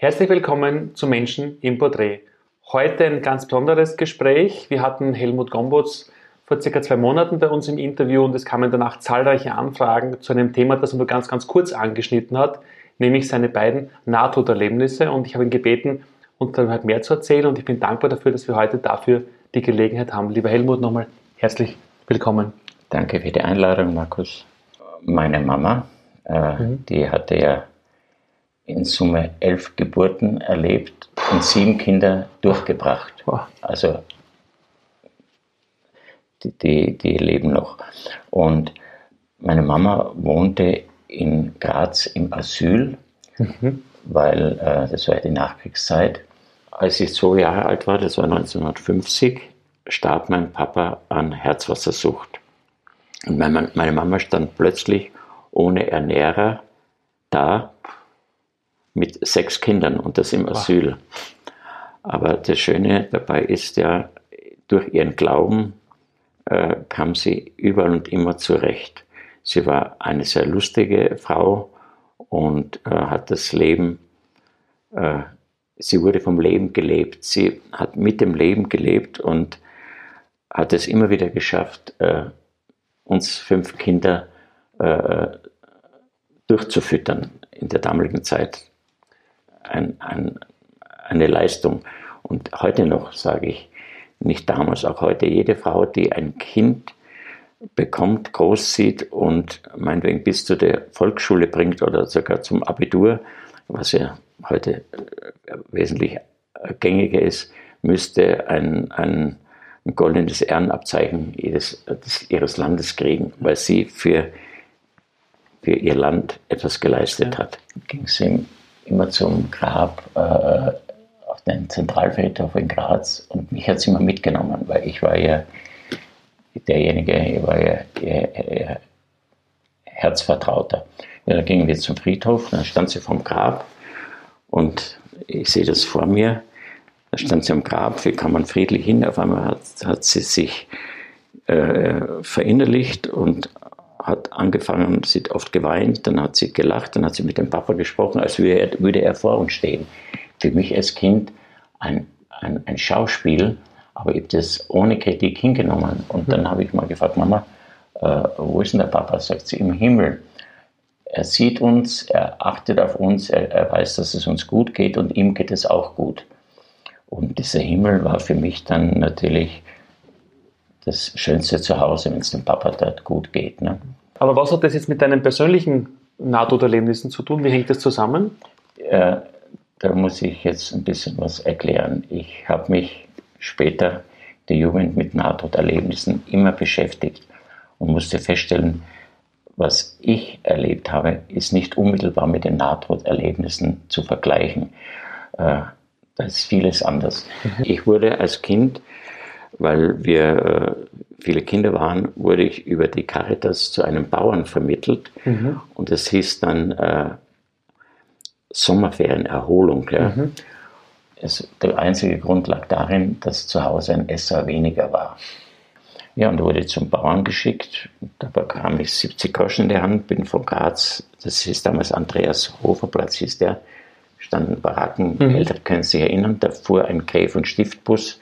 Herzlich willkommen zu Menschen im Porträt. Heute ein ganz besonderes Gespräch. Wir hatten Helmut Gombotz vor circa zwei Monaten bei uns im Interview und es kamen danach zahlreiche Anfragen zu einem Thema, das er nur ganz, ganz kurz angeschnitten hat, nämlich seine beiden Nahtoderlebnisse. Und ich habe ihn gebeten, uns darüber halt mehr zu erzählen und ich bin dankbar dafür, dass wir heute dafür die Gelegenheit haben. Lieber Helmut, nochmal herzlich willkommen. Danke für die Einladung, Markus. Meine Mama, äh, mhm. die hatte ja in Summe elf Geburten erlebt und sieben Kinder durchgebracht. Also die, die, die leben noch. Und meine Mama wohnte in Graz im Asyl, mhm. weil äh, das war die Nachkriegszeit. Als ich zwei Jahre alt war, das war 1950, starb mein Papa an Herzwassersucht. Und meine, meine Mama stand plötzlich ohne Ernährer da mit sechs Kindern und das im Asyl. Aber das Schöne dabei ist ja, durch ihren Glauben äh, kam sie überall und immer zurecht. Sie war eine sehr lustige Frau und äh, hat das Leben, äh, sie wurde vom Leben gelebt. Sie hat mit dem Leben gelebt und hat es immer wieder geschafft, äh, uns fünf Kinder äh, durchzufüttern in der damaligen Zeit ein, ein, eine Leistung. Und heute noch sage ich, nicht damals, auch heute, jede Frau, die ein Kind bekommt, großzieht und meinetwegen bis zu der Volksschule bringt oder sogar zum Abitur, was ja heute äh, wesentlich gängiger ist, müsste ein, ein, ein goldenes Ehrenabzeichen jedes, ihres Landes kriegen, weil sie für, für ihr Land etwas geleistet ja. hat. Ging es ihm immer zum Grab äh, auf den Zentralfriedhof in Graz und mich hat sie immer mitgenommen, weil ich war ja derjenige, ich war ja ihr, ihr Herzvertrauter. Ja, dann gingen wir zum Friedhof, dann stand sie vom Grab und ich sehe das vor mir. Da stand sie am Grab, wie kann man friedlich hin? Auf einmal hat, hat sie sich äh, verinnerlicht und hat angefangen, sie hat oft geweint, dann hat sie gelacht, dann hat sie mit dem Papa gesprochen, als würde er, vor uns stehen. Für mich als Kind ein, ein, ein Schauspiel, aber ich habe das ohne Kritik hingenommen. Und dann habe ich mal gefragt, Mama, äh, wo ist denn der Papa? Sagt sie, im Himmel. Er sieht uns, er achtet auf uns, er, er weiß, dass es uns gut geht und ihm geht es auch gut. Und dieser Himmel war für mich dann natürlich das schönste Zuhause, wenn es dem Papa dort gut geht. Ne? Aber was hat das jetzt mit deinen persönlichen Nahtoderlebnissen zu tun? Wie hängt das zusammen? Äh, da muss ich jetzt ein bisschen was erklären. Ich habe mich später der Jugend mit Nahtoderlebnissen immer beschäftigt und musste feststellen, was ich erlebt habe, ist nicht unmittelbar mit den Nahtoderlebnissen zu vergleichen. Äh, da ist vieles anders. Mhm. Ich wurde als Kind weil wir äh, viele Kinder waren, wurde ich über die Caritas zu einem Bauern vermittelt. Mhm. Und es hieß dann äh, Sommerferienerholung. Ja. Mhm. Es, der einzige Grund lag darin, dass zu Hause ein Esser weniger war. Ja, und wurde zum Bauern geschickt. Da bekam ich 70 Groschen in der Hand, bin von Graz, das hieß damals Andreas Hoferplatz, hieß der, standen Baracken, mhm. Eltern können sich erinnern, da fuhr ein Gräf- und Stiftbus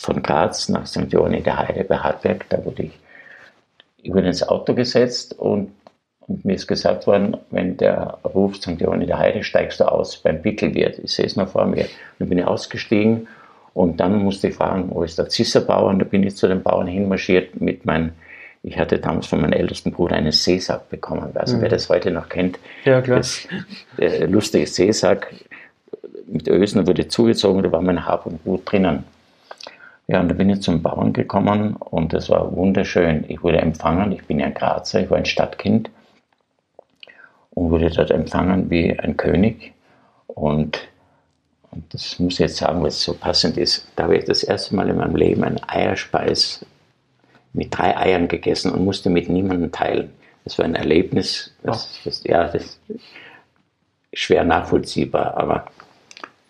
von Graz nach St. Johann der Heide bei Hartberg. Da wurde ich über ins Auto gesetzt und, und mir ist gesagt worden, wenn der ruft St. Johann der Heide, steigst du aus beim Pickelwirt. Ich sehe es noch vor mir. Dann bin ich ausgestiegen und dann musste ich fragen, wo ist der Zisserbauer? Und da bin ich zu den Bauern hinmarschiert mit meinem ich hatte damals von meinem ältesten Bruder einen Seesack bekommen. Also mhm. wer das heute noch kennt, ja, das äh, lustige Seesack mit Ösen wurde zugezogen, da war mein Hab und Gut drinnen. Ja, und da bin ich zum Bauern gekommen und es war wunderschön. Ich wurde empfangen, ich bin ja Grazer, ich war ein Stadtkind und wurde dort empfangen wie ein König. Und, und das muss ich jetzt sagen, was so passend ist. Da habe ich das erste Mal in meinem Leben einen Eierspeis mit drei Eiern gegessen und musste mit niemandem teilen. Das war ein Erlebnis, das, das, ja, das ist schwer nachvollziehbar, aber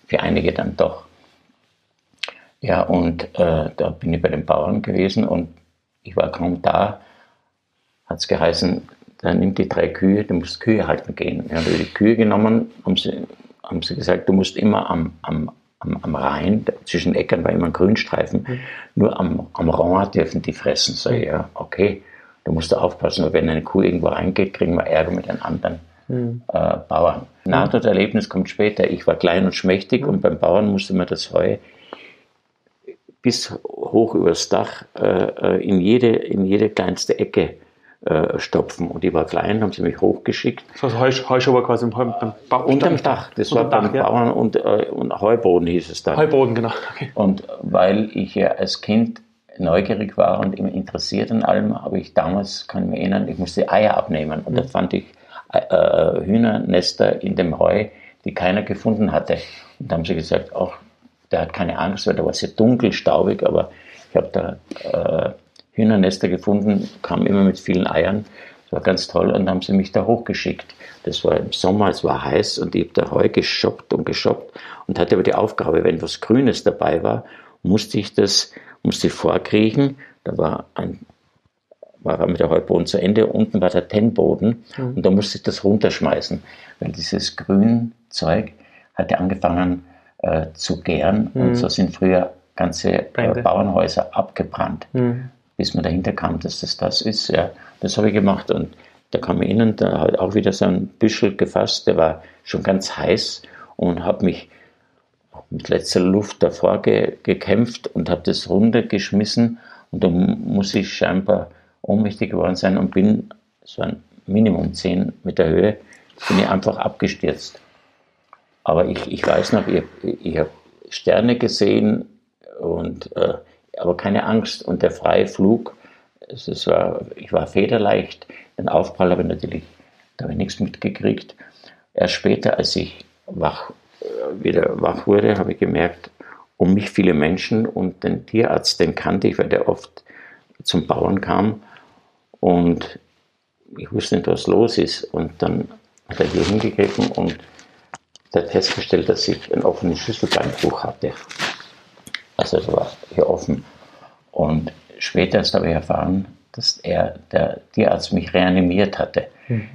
für einige dann doch. Ja, und äh, da bin ich bei den Bauern gewesen und ich war kaum da, hat es geheißen, dann nimm die drei Kühe, du musst Kühe halten gehen. Wir haben die Kühe genommen, haben sie haben sie gesagt, du musst immer am, am, am, am Rhein, zwischen Äckern war immer ein Grünstreifen, mhm. nur am, am Rand dürfen die fressen. So, mhm. ja, okay, du musst da aufpassen, weil wenn eine Kuh irgendwo reingeht, kriegen wir Ärger mit den anderen mhm. äh, Bauern. Mhm. Nahtoderlebnis kommt später. Ich war klein und schmächtig mhm. und beim Bauern musste man das Heu bis hoch übers Dach äh, äh in, jede, in jede kleinste Ecke äh, stopfen. Und ich war klein, haben sie mich hochgeschickt. Das heißt, Heuschober quasi im beim Bau Unterm Dach. Das war beim Dach, Bauern und, äh, und Heuboden hieß es dann. Heuboden, genau. Okay. Und weil ich ja als Kind neugierig war und immer interessiert an allem, habe ich damals, kann ich mich erinnern, ich musste Eier abnehmen. Und mhm. da fand ich äh, Hühnernester in dem Heu, die keiner gefunden hatte. Und da haben sie gesagt, auch der hat keine Angst, weil da war sehr dunkel, staubig, aber ich habe da äh, Hühnernester gefunden, kam immer mit vielen Eiern. Das war ganz toll und dann haben sie mich da hochgeschickt. Das war im Sommer, es war heiß und ich habe da Heu geschoppt und geschoppt und hatte aber die Aufgabe, wenn was Grünes dabei war, musste ich das, musste ich vorkriechen. Da war ein war mit der Heuboden zu Ende, unten war der Tennboden mhm. und da musste ich das runterschmeißen, weil dieses Grünzeug hatte angefangen äh, zu gären mhm. und so sind früher ganze äh, Bauernhäuser abgebrannt. Mhm bis man dahinter kam, dass das das ist. Ja, das habe ich gemacht und da kam ich innen, da hat auch wieder so ein Büschel gefasst, der war schon ganz heiß und habe mich mit letzter Luft davor ge gekämpft und habe das runtergeschmissen und da muss ich scheinbar ohnmächtig geworden sein und bin so ein Minimum 10 Meter Höhe, bin ich einfach abgestürzt. Aber ich, ich weiß noch, ich, ich habe Sterne gesehen und äh, aber keine Angst. Und der freie Flug, es war, ich war federleicht. Den Aufprall habe ich natürlich, da habe ich nichts mitgekriegt. Erst später, als ich wach, äh, wieder wach wurde, habe ich gemerkt, um mich viele Menschen und den Tierarzt, den kannte ich, weil der oft zum Bauern kam und ich wusste nicht, was los ist. Und dann hat er hier hingegriffen und der hat festgestellt, dass ich ein offenes Schlüsselbeinbruch hatte. Also es war hier offen. Und später habe ich erfahren, dass er, der Tierarzt mich reanimiert hatte. Mhm.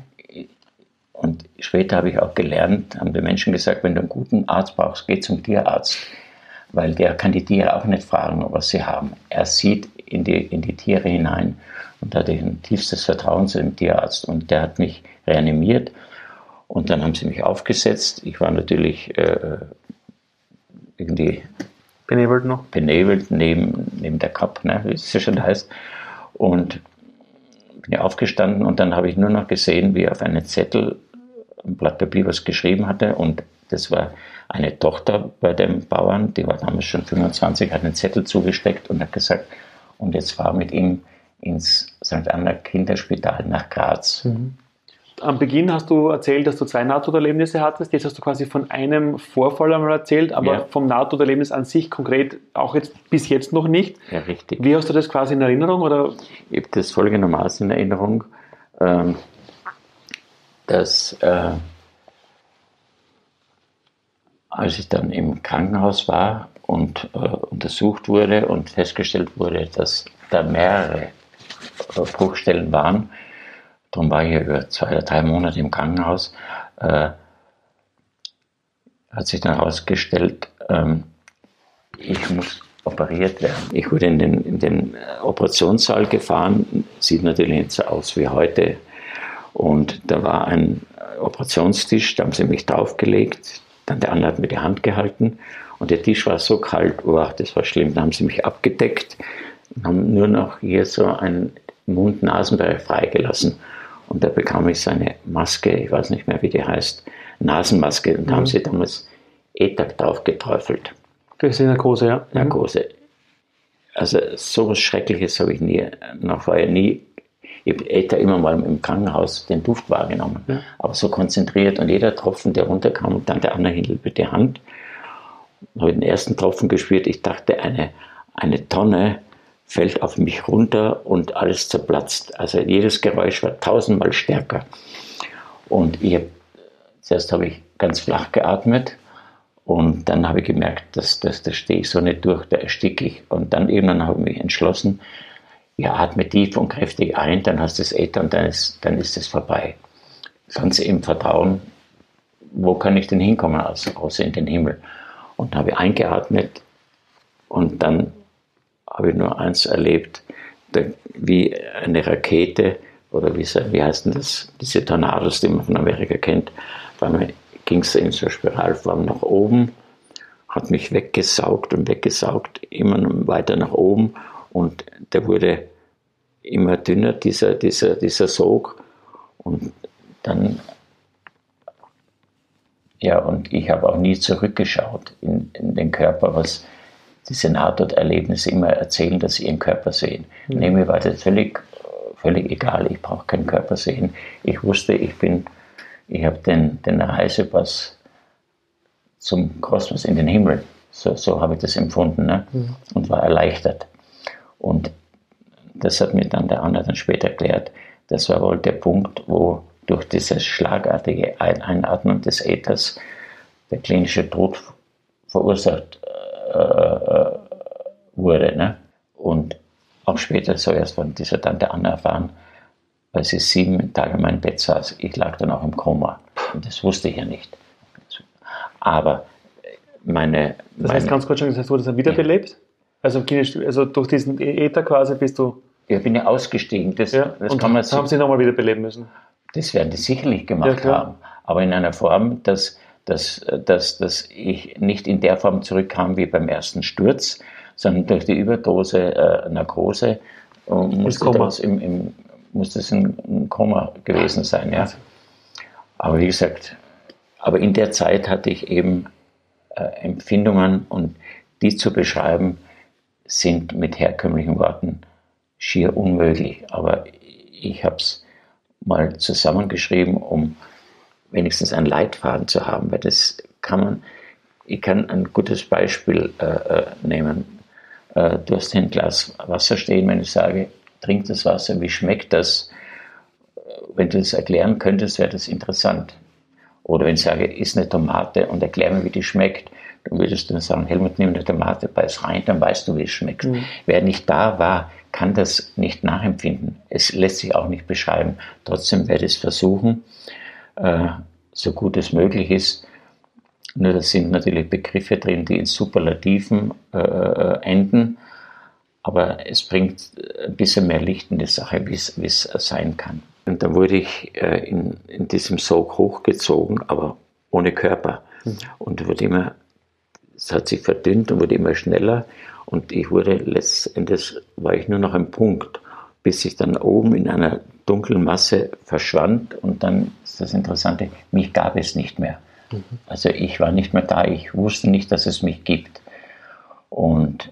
Und später habe ich auch gelernt, haben die Menschen gesagt, wenn du einen guten Arzt brauchst, geh zum Tierarzt. Weil der kann die Tiere auch nicht fragen, was sie haben. Er sieht in die, in die Tiere hinein und hatte ein tiefstes Vertrauen zu dem Tierarzt. Und der hat mich reanimiert. Und dann haben sie mich aufgesetzt. Ich war natürlich äh, irgendwie Benebelt noch? Benebelt neben, neben der Cup, ne, wie es ja schon heißt. Und bin ja aufgestanden und dann habe ich nur noch gesehen, wie auf einem Zettel ein Blatt Papier was geschrieben hatte und das war eine Tochter bei dem Bauern, die war damals schon 25, hat einen Zettel zugesteckt und hat gesagt, und jetzt fahr mit ihm ins St. Anna Kinderspital nach Graz. Mhm am Beginn hast du erzählt, dass du zwei Nahtoderlebnisse hattest. Jetzt hast du quasi von einem Vorfall einmal erzählt, aber ja. vom Nahtoderlebnis an sich konkret auch jetzt bis jetzt noch nicht. Ja, richtig. Wie hast du das quasi in Erinnerung? Oder? Ich habe das folgendermaßen in Erinnerung, ähm, dass äh, als ich dann im Krankenhaus war und äh, untersucht wurde und festgestellt wurde, dass da mehrere äh, Bruchstellen waren, Darum war ich über zwei oder drei Monate im Krankenhaus. Äh, hat sich dann herausgestellt, ähm, ich muss operiert werden. Ich wurde in den, in den Operationssaal gefahren, sieht natürlich nicht so aus wie heute. Und da war ein Operationstisch, da haben sie mich draufgelegt, dann der andere hat mir die Hand gehalten und der Tisch war so kalt, oh, das war schlimm, da haben sie mich abgedeckt und haben nur noch hier so einen Mund-Nasenbereich freigelassen. Und da bekam ich so eine Maske, ich weiß nicht mehr, wie die heißt, Nasenmaske. Und da mhm. haben sie damals ETAG drauf geträufelt. Das ist Narkose, ja. Mhm. Narkose. Also so was Schreckliches habe ich nie, noch vorher nie, ich habe ETA immer mal im Krankenhaus den Duft wahrgenommen, ja. aber so konzentriert und jeder Tropfen, der runterkam und dann der andere hielt mit der Hand, habe ich den ersten Tropfen gespürt, ich dachte, eine, eine Tonne fällt auf mich runter und alles zerplatzt. Also jedes Geräusch war tausendmal stärker. Und ich hab, zuerst habe ich ganz flach geatmet und dann habe ich gemerkt, dass, dass da stehe ich so nicht durch, da ersticke ich. Und dann irgendwann habe ich mich entschlossen, ja, atme tief und kräftig ein, dann hast du das Äther und dann ist, dann ist es vorbei. Ganz im Vertrauen, wo kann ich denn hinkommen, außer in den Himmel? Und habe eingeatmet und dann habe ich nur eins erlebt, wie eine Rakete oder wie, wie heißt denn das, diese Tornados, die man von Amerika kennt, dann ging es in so Spiralform nach oben, hat mich weggesaugt und weggesaugt, immer weiter nach oben. Und der wurde immer dünner, dieser, dieser, dieser Sog. Und dann ja, und ich habe auch nie zurückgeschaut in, in den Körper, was diese Nahtoderlebnisse immer erzählen, dass sie ihren Körper sehen. Mhm. Nee, mir war das völlig, völlig egal. Ich brauche keinen Körper sehen. Ich wusste, ich bin, ich habe den, den Reisepass zum Kosmos in den Himmel. So, so habe ich das empfunden ne? Mhm. und war erleichtert. Und das hat mir dann der Anna dann später erklärt. Das war wohl der Punkt, wo durch dieses schlagartige Einatmen des Äthers der klinische Tod verursacht äh, wurde. Ne? Und auch später so erst von dieser Tante Anna erfahren, weil sie sieben Tage in meinem Bett saß. Ich lag dann auch im Koma. Und das wusste ich ja nicht. Aber meine. Das heißt, meine, ganz kurz schon, das heißt, wurde dann wiederbelebt? Ja. Also, also durch diesen Äther quasi bist du. Ja, bin ja ausgestiegen. Das, ja. das und kann man haben Sie nochmal wiederbeleben müssen? Das werden die sicherlich gemacht ja, haben. Aber in einer Form, dass, dass, dass, dass ich nicht in der Form zurückkam wie beim ersten Sturz, sondern durch die Überdose äh, Narkose äh, musste, das im, im, musste es ein, ein Koma gewesen sein. Ja. Aber wie gesagt, aber in der Zeit hatte ich eben äh, Empfindungen und die zu beschreiben, sind mit herkömmlichen Worten schier unmöglich. Aber ich habe es mal zusammengeschrieben, um wenigstens einen Leitfaden zu haben, weil das kann man, ich kann ein gutes Beispiel äh, äh nehmen. Äh, du hast hier ein Glas Wasser stehen, wenn ich sage, trink das Wasser, wie schmeckt das? Wenn du das erklären könntest, wäre das interessant. Oder wenn ich sage, isst eine Tomate und erklär mir, wie die schmeckt, dann würdest du dann sagen, Helmut, nimm eine Tomate, beiß rein, dann weißt du, wie es schmeckt. Mhm. Wer nicht da war, kann das nicht nachempfinden. Es lässt sich auch nicht beschreiben. Trotzdem werde ich es versuchen, äh, so gut es möglich ist. Nur da sind natürlich Begriffe drin, die in Superlativen äh, äh enden. Aber es bringt ein bisschen mehr Licht in die Sache, wie es sein kann. Und dann wurde ich äh, in, in diesem Sog hochgezogen, aber ohne Körper. Mhm. Und wurde immer, es hat sich verdünnt und wurde immer schneller. Und ich wurde letztendlich, war ich nur noch ein Punkt, bis ich dann oben in einer dunklen Masse verschwand. Und dann ist das Interessante, mich gab es nicht mehr. Mhm. Also ich war nicht mehr da, ich wusste nicht, dass es mich gibt. Und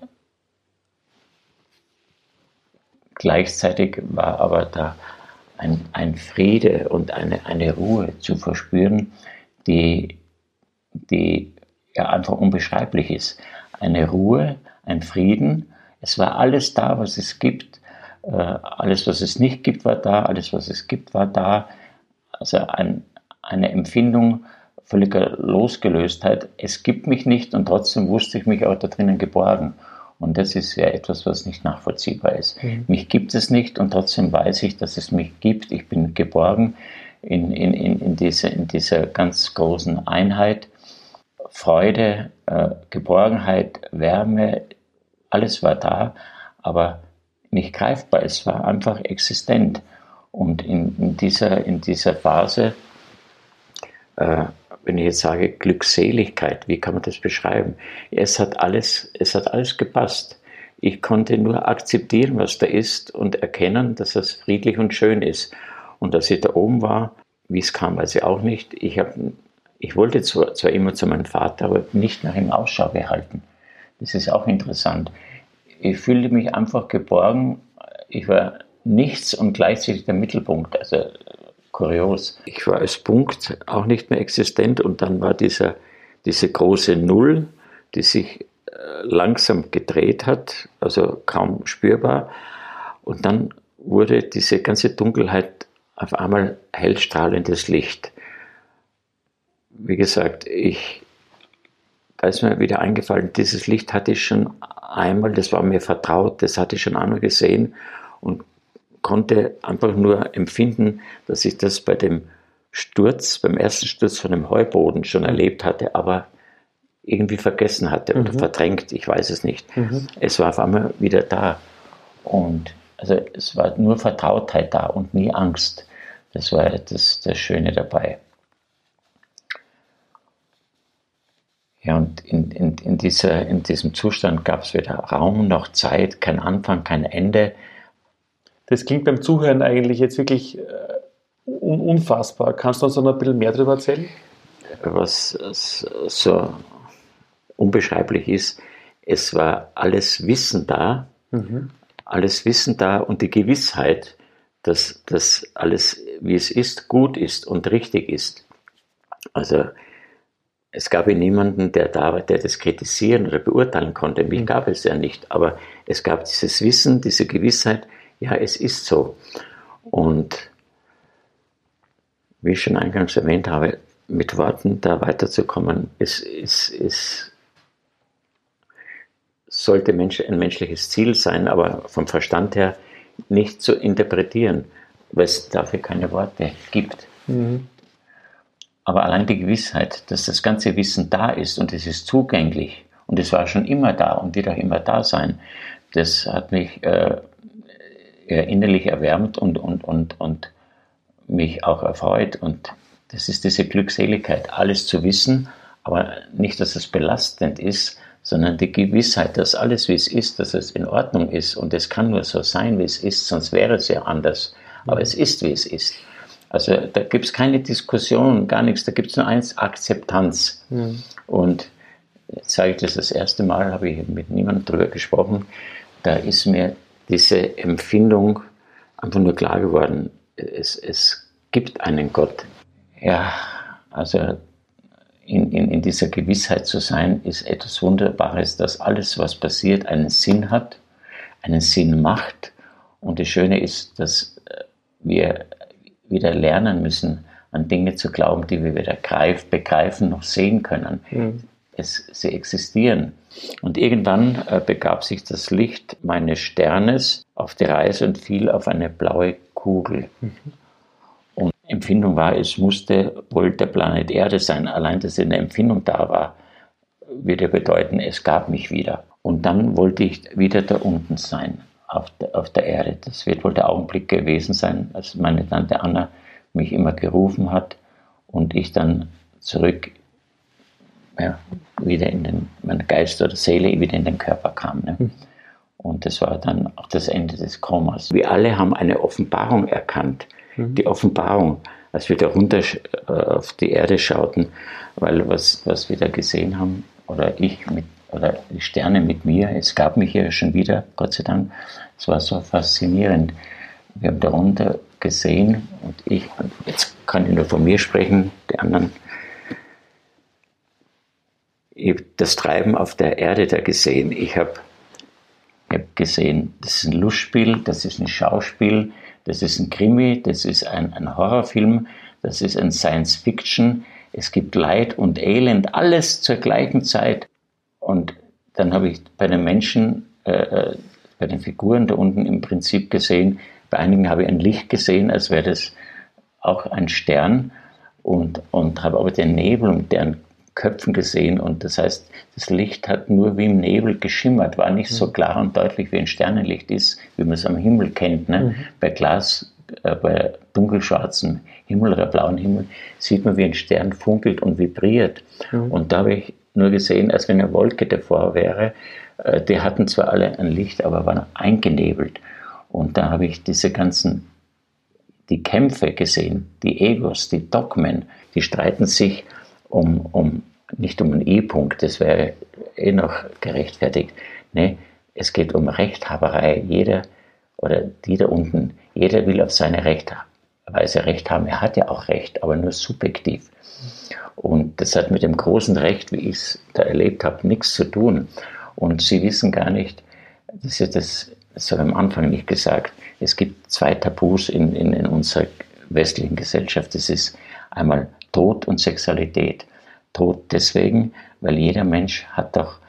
gleichzeitig war aber da ein, ein Friede und eine, eine Ruhe zu verspüren, die, die ja einfach unbeschreiblich ist. Eine Ruhe, ein Frieden. Es war alles da, was es gibt. Äh, alles, was es nicht gibt, war da. Alles, was es gibt, war da. Also ein, eine Empfindung völliger Losgelöstheit. Es gibt mich nicht und trotzdem wusste ich mich auch da drinnen geborgen. Und das ist ja etwas, was nicht nachvollziehbar ist. Mhm. Mich gibt es nicht und trotzdem weiß ich, dass es mich gibt. Ich bin geborgen in, in, in, in, diese, in dieser ganz großen Einheit. Freude, äh, Geborgenheit, Wärme, alles war da, aber nicht greifbar. Es war einfach existent. Und in, in dieser, in dieser Phase, äh, wenn ich jetzt sage Glückseligkeit, wie kann man das beschreiben? Es hat alles, es hat alles gepasst. Ich konnte nur akzeptieren, was da ist und erkennen, dass es friedlich und schön ist. Und dass ich da oben war, wie es kam, weiß ich auch nicht. Ich habe ich wollte zwar, zwar immer zu meinem Vater, aber nicht nach ihm Ausschau gehalten. Das ist auch interessant. Ich fühlte mich einfach geborgen. Ich war nichts und gleichzeitig der Mittelpunkt. Also kurios. Ich war als Punkt auch nicht mehr existent und dann war dieser, diese große Null, die sich äh, langsam gedreht hat, also kaum spürbar. Und dann wurde diese ganze Dunkelheit auf einmal hellstrahlendes Licht wie gesagt, ich, da ist mir wieder eingefallen, dieses Licht hatte ich schon einmal, das war mir vertraut, das hatte ich schon einmal gesehen und konnte einfach nur empfinden, dass ich das bei dem Sturz, beim ersten Sturz von dem Heuboden schon erlebt hatte, aber irgendwie vergessen hatte oder mhm. verdrängt, ich weiß es nicht. Mhm. Es war auf einmal wieder da. Und also es war nur Vertrautheit da und nie Angst. Das war das, das Schöne dabei. Ja, und in, in, in, dieser, in diesem Zustand gab es weder Raum noch Zeit, kein Anfang, kein Ende. Das klingt beim Zuhören eigentlich jetzt wirklich äh, unfassbar. Kannst du uns noch ein bisschen mehr darüber erzählen? Was so unbeschreiblich ist, es war alles Wissen da, mhm. alles Wissen da und die Gewissheit, dass das alles, wie es ist, gut ist und richtig ist. Also es gab ja niemanden, der da war, der das kritisieren oder beurteilen konnte. Mich mhm. gab es ja nicht. Aber es gab dieses Wissen, diese Gewissheit, ja, es ist so. Und wie ich schon eingangs erwähnt habe, mit Worten da weiterzukommen, ist, ist, ist sollte Mensch, ein menschliches Ziel sein, aber vom Verstand her nicht zu interpretieren, weil es dafür keine Worte gibt. Mhm. Aber allein die Gewissheit, dass das ganze Wissen da ist und es ist zugänglich und es war schon immer da und wird auch immer da sein, das hat mich äh, innerlich erwärmt und, und, und, und mich auch erfreut. Und das ist diese Glückseligkeit, alles zu wissen, aber nicht, dass es belastend ist, sondern die Gewissheit, dass alles, wie es ist, dass es in Ordnung ist und es kann nur so sein, wie es ist, sonst wäre es ja anders. Aber es ist, wie es ist. Also da gibt es keine Diskussion, gar nichts, da gibt es nur eins, Akzeptanz. Mhm. Und jetzt sage ich das das erste Mal, habe ich mit niemandem darüber gesprochen, da ist mir diese Empfindung einfach nur klar geworden, es, es gibt einen Gott. Ja, also in, in, in dieser Gewissheit zu sein, ist etwas Wunderbares, dass alles, was passiert, einen Sinn hat, einen Sinn macht. Und das Schöne ist, dass wir wieder lernen müssen, an Dinge zu glauben, die wir weder greif, begreifen noch sehen können. Mhm. Es, sie existieren. Und irgendwann äh, begab sich das Licht meines Sternes auf die Reise und fiel auf eine blaue Kugel. Mhm. Und Empfindung war, es musste wohl der Planet Erde sein. Allein, dass eine Empfindung da war, würde bedeuten, es gab mich wieder. Und dann wollte ich wieder da unten sein auf der, auf der Erde. Das wird wohl der Augenblick gewesen sein, als meine Tante Anna mich immer gerufen hat und ich dann zurück ja, wieder in den, mein Geist oder Seele wieder in den Körper kam. Ne? Hm. Und das war dann auch das Ende des Komas. Wir alle haben eine Offenbarung erkannt. Mhm. Die Offenbarung, als wir da runter äh, auf die Erde schauten, weil was, was wir da gesehen haben, oder ich mit, oder die Sterne mit mir, es gab mich ja schon wieder, Gott sei Dank, es war so faszinierend. Wir haben darunter gesehen und ich, jetzt kann ich nur von mir sprechen, die anderen, ich habe das Treiben auf der Erde da gesehen. Ich habe hab gesehen, das ist ein Lustspiel, das ist ein Schauspiel, das ist ein Krimi, das ist ein, ein Horrorfilm, das ist ein Science Fiction. Es gibt Leid und Elend, alles zur gleichen Zeit. Und dann habe ich bei den Menschen äh, äh bei den Figuren da unten im Prinzip gesehen. Bei einigen habe ich ein Licht gesehen, als wäre das auch ein Stern und, und habe aber den Nebel und deren Köpfen gesehen und das heißt, das Licht hat nur wie im Nebel geschimmert, war nicht so mhm. klar und deutlich wie ein Sternenlicht ist, wie man es am Himmel kennt. Ne? Mhm. Bei Glas, äh, bei dunkelschwarzem Himmel oder blauen Himmel sieht man, wie ein Stern funkelt und vibriert. Mhm. Und da habe ich nur gesehen, als wenn eine Wolke davor wäre äh, die hatten zwar alle ein Licht, aber waren eingenebelt. Und da habe ich diese ganzen, die Kämpfe gesehen, die Egos, die Dogmen, die streiten sich um, um nicht um einen E-Punkt, das wäre eh noch gerechtfertigt. Nee, es geht um Rechthaberei. Jeder oder die da unten, jeder will auf seine Rechtweise Recht haben. Er hat ja auch Recht, aber nur subjektiv. Und das hat mit dem großen Recht, wie ich es da erlebt habe, nichts zu tun. Und sie wissen gar nicht, das ist das, das habe ich am Anfang nicht gesagt, es gibt zwei Tabus in, in, in unserer westlichen Gesellschaft. Das ist einmal Tod und Sexualität. Tod deswegen, weil jeder Mensch hat doch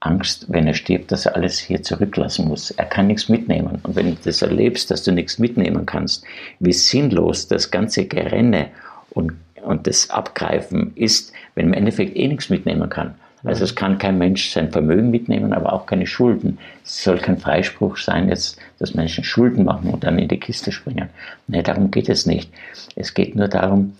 Angst, wenn er stirbt, dass er alles hier zurücklassen muss. Er kann nichts mitnehmen. Und wenn du das erlebst, dass du nichts mitnehmen kannst, wie sinnlos das ganze Gerenne und, und das Abgreifen ist, wenn im Endeffekt eh nichts mitnehmen kann. Also es kann kein Mensch sein Vermögen mitnehmen, aber auch keine Schulden. Es soll kein Freispruch sein, jetzt, dass Menschen Schulden machen und dann in die Kiste springen. Nee, darum geht es nicht. Es geht nur darum,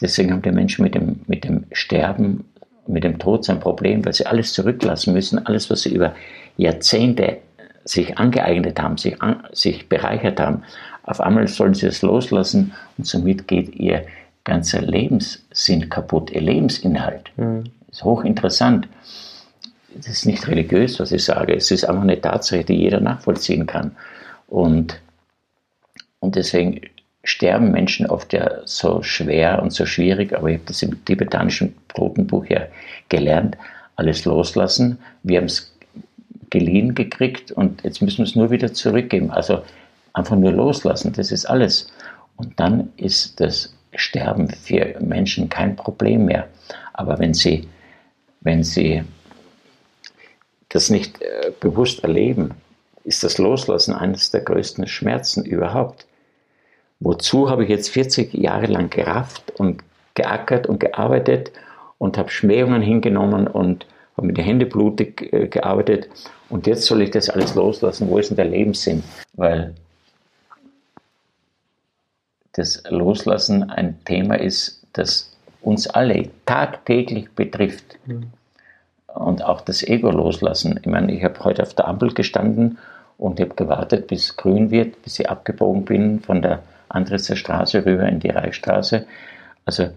deswegen haben die Menschen mit dem, mit dem Sterben, mit dem Tod sein Problem, weil sie alles zurücklassen müssen, alles, was sie über Jahrzehnte sich angeeignet haben, sich, an, sich bereichert haben. Auf einmal sollen sie es loslassen und somit geht ihr ganzer Lebenssinn kaputt, ihr Lebensinhalt. Mhm. Das ist hochinteressant. Das ist nicht religiös, was ich sage. Es ist einfach eine Tatsache, die jeder nachvollziehen kann. Und, und deswegen sterben Menschen oft ja so schwer und so schwierig, aber ich habe das im tibetanischen Totenbuch ja gelernt, alles loslassen. Wir haben es geliehen gekriegt und jetzt müssen wir es nur wieder zurückgeben. Also einfach nur loslassen, das ist alles. Und dann ist das Sterben für Menschen kein Problem mehr. Aber wenn sie, wenn sie das nicht äh, bewusst erleben, ist das Loslassen eines der größten Schmerzen überhaupt. Wozu habe ich jetzt 40 Jahre lang gerafft und geackert und gearbeitet und habe Schmähungen hingenommen und habe mit den Händen blutig äh, gearbeitet und jetzt soll ich das alles loslassen. Wo ist denn der Lebenssinn? Weil das Loslassen ein Thema ist, das uns alle tagtäglich betrifft. Mhm. Und auch das Ego loslassen. Ich meine, ich habe heute auf der Ampel gestanden und habe gewartet, bis es grün wird, bis ich abgebogen bin von der Andresser Straße rüber in die Reichsstraße. Also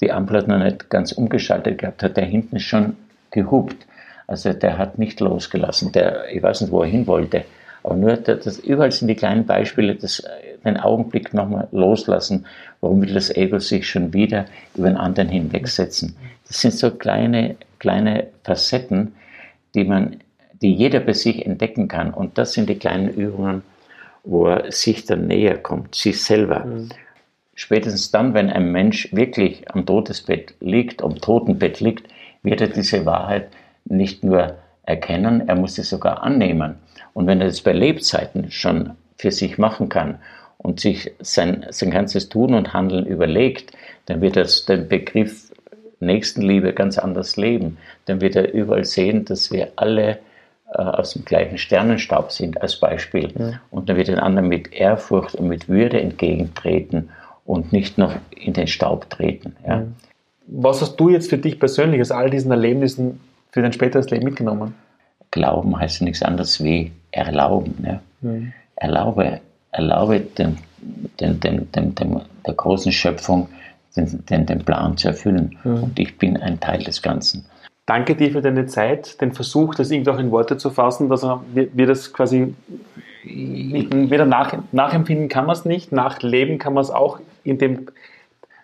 die Ampel hat noch nicht ganz umgeschaltet gehabt, hat der hinten schon gehupt. Also der hat nicht losgelassen. Der, ich weiß nicht, wo er hin wollte. Aber nur, das, überall sind die kleinen Beispiele, das, den Augenblick nochmal loslassen. Warum will das Ego sich schon wieder über den anderen hinwegsetzen? Das sind so kleine, kleine Facetten, die man, die jeder bei sich entdecken kann. Und das sind die kleinen Übungen, wo er sich dann näher kommt, sich selber. Mhm. Spätestens dann, wenn ein Mensch wirklich am Todesbett liegt, am Totenbett liegt, wird er diese Wahrheit nicht nur erkennen, er muss sie sogar annehmen. Und wenn er das bei Lebzeiten schon für sich machen kann und sich sein, sein ganzes Tun und Handeln überlegt, dann wird er den Begriff Nächstenliebe ganz anders leben. Dann wird er überall sehen, dass wir alle aus dem gleichen Sternenstaub sind, als Beispiel. Ja. Und dann wird den anderen mit Ehrfurcht und mit Würde entgegentreten und nicht noch in den Staub treten. Ja. Was hast du jetzt für dich persönlich aus all diesen Erlebnissen für dein späteres Leben mitgenommen? Glauben heißt nichts anderes wie erlauben. Ja. Mhm. Erlaube, erlaube dem, dem, dem, dem, dem, der großen Schöpfung den, den, den Plan zu erfüllen. Mhm. Und ich bin ein Teil des Ganzen. Danke dir für deine Zeit, den Versuch, das irgendwie auch in Worte zu fassen, dass wir, das quasi weder nach, nachempfinden kann man es nicht, nachleben kann man es auch in dem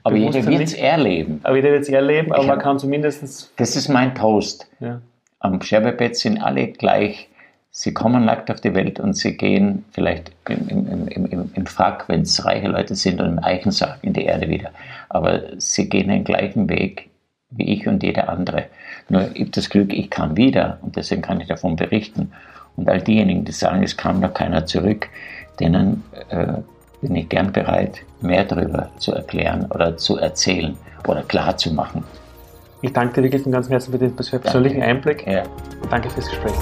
aber jeder wird es erleben. Aber jeder wird es erleben, aber man kann zumindest. Das ist mein Toast. Ja. Am Sterbebett sind alle gleich. Sie kommen nackt auf die Welt und sie gehen vielleicht im, im, im, im Frack, wenn es reiche Leute sind, und im Eichensarg in die Erde wieder. Aber sie gehen den gleichen Weg wie ich und jeder andere. Nur ich habe das Glück, ich kam wieder und deswegen kann ich davon berichten. Und all diejenigen, die sagen, es kam noch keiner zurück, denen äh, bin ich gern bereit, mehr darüber zu erklären oder zu erzählen oder klar zu machen. Ich danke dir wirklich von ganzem Herzen für den persönlichen Einblick. Ja. Danke fürs Gespräch.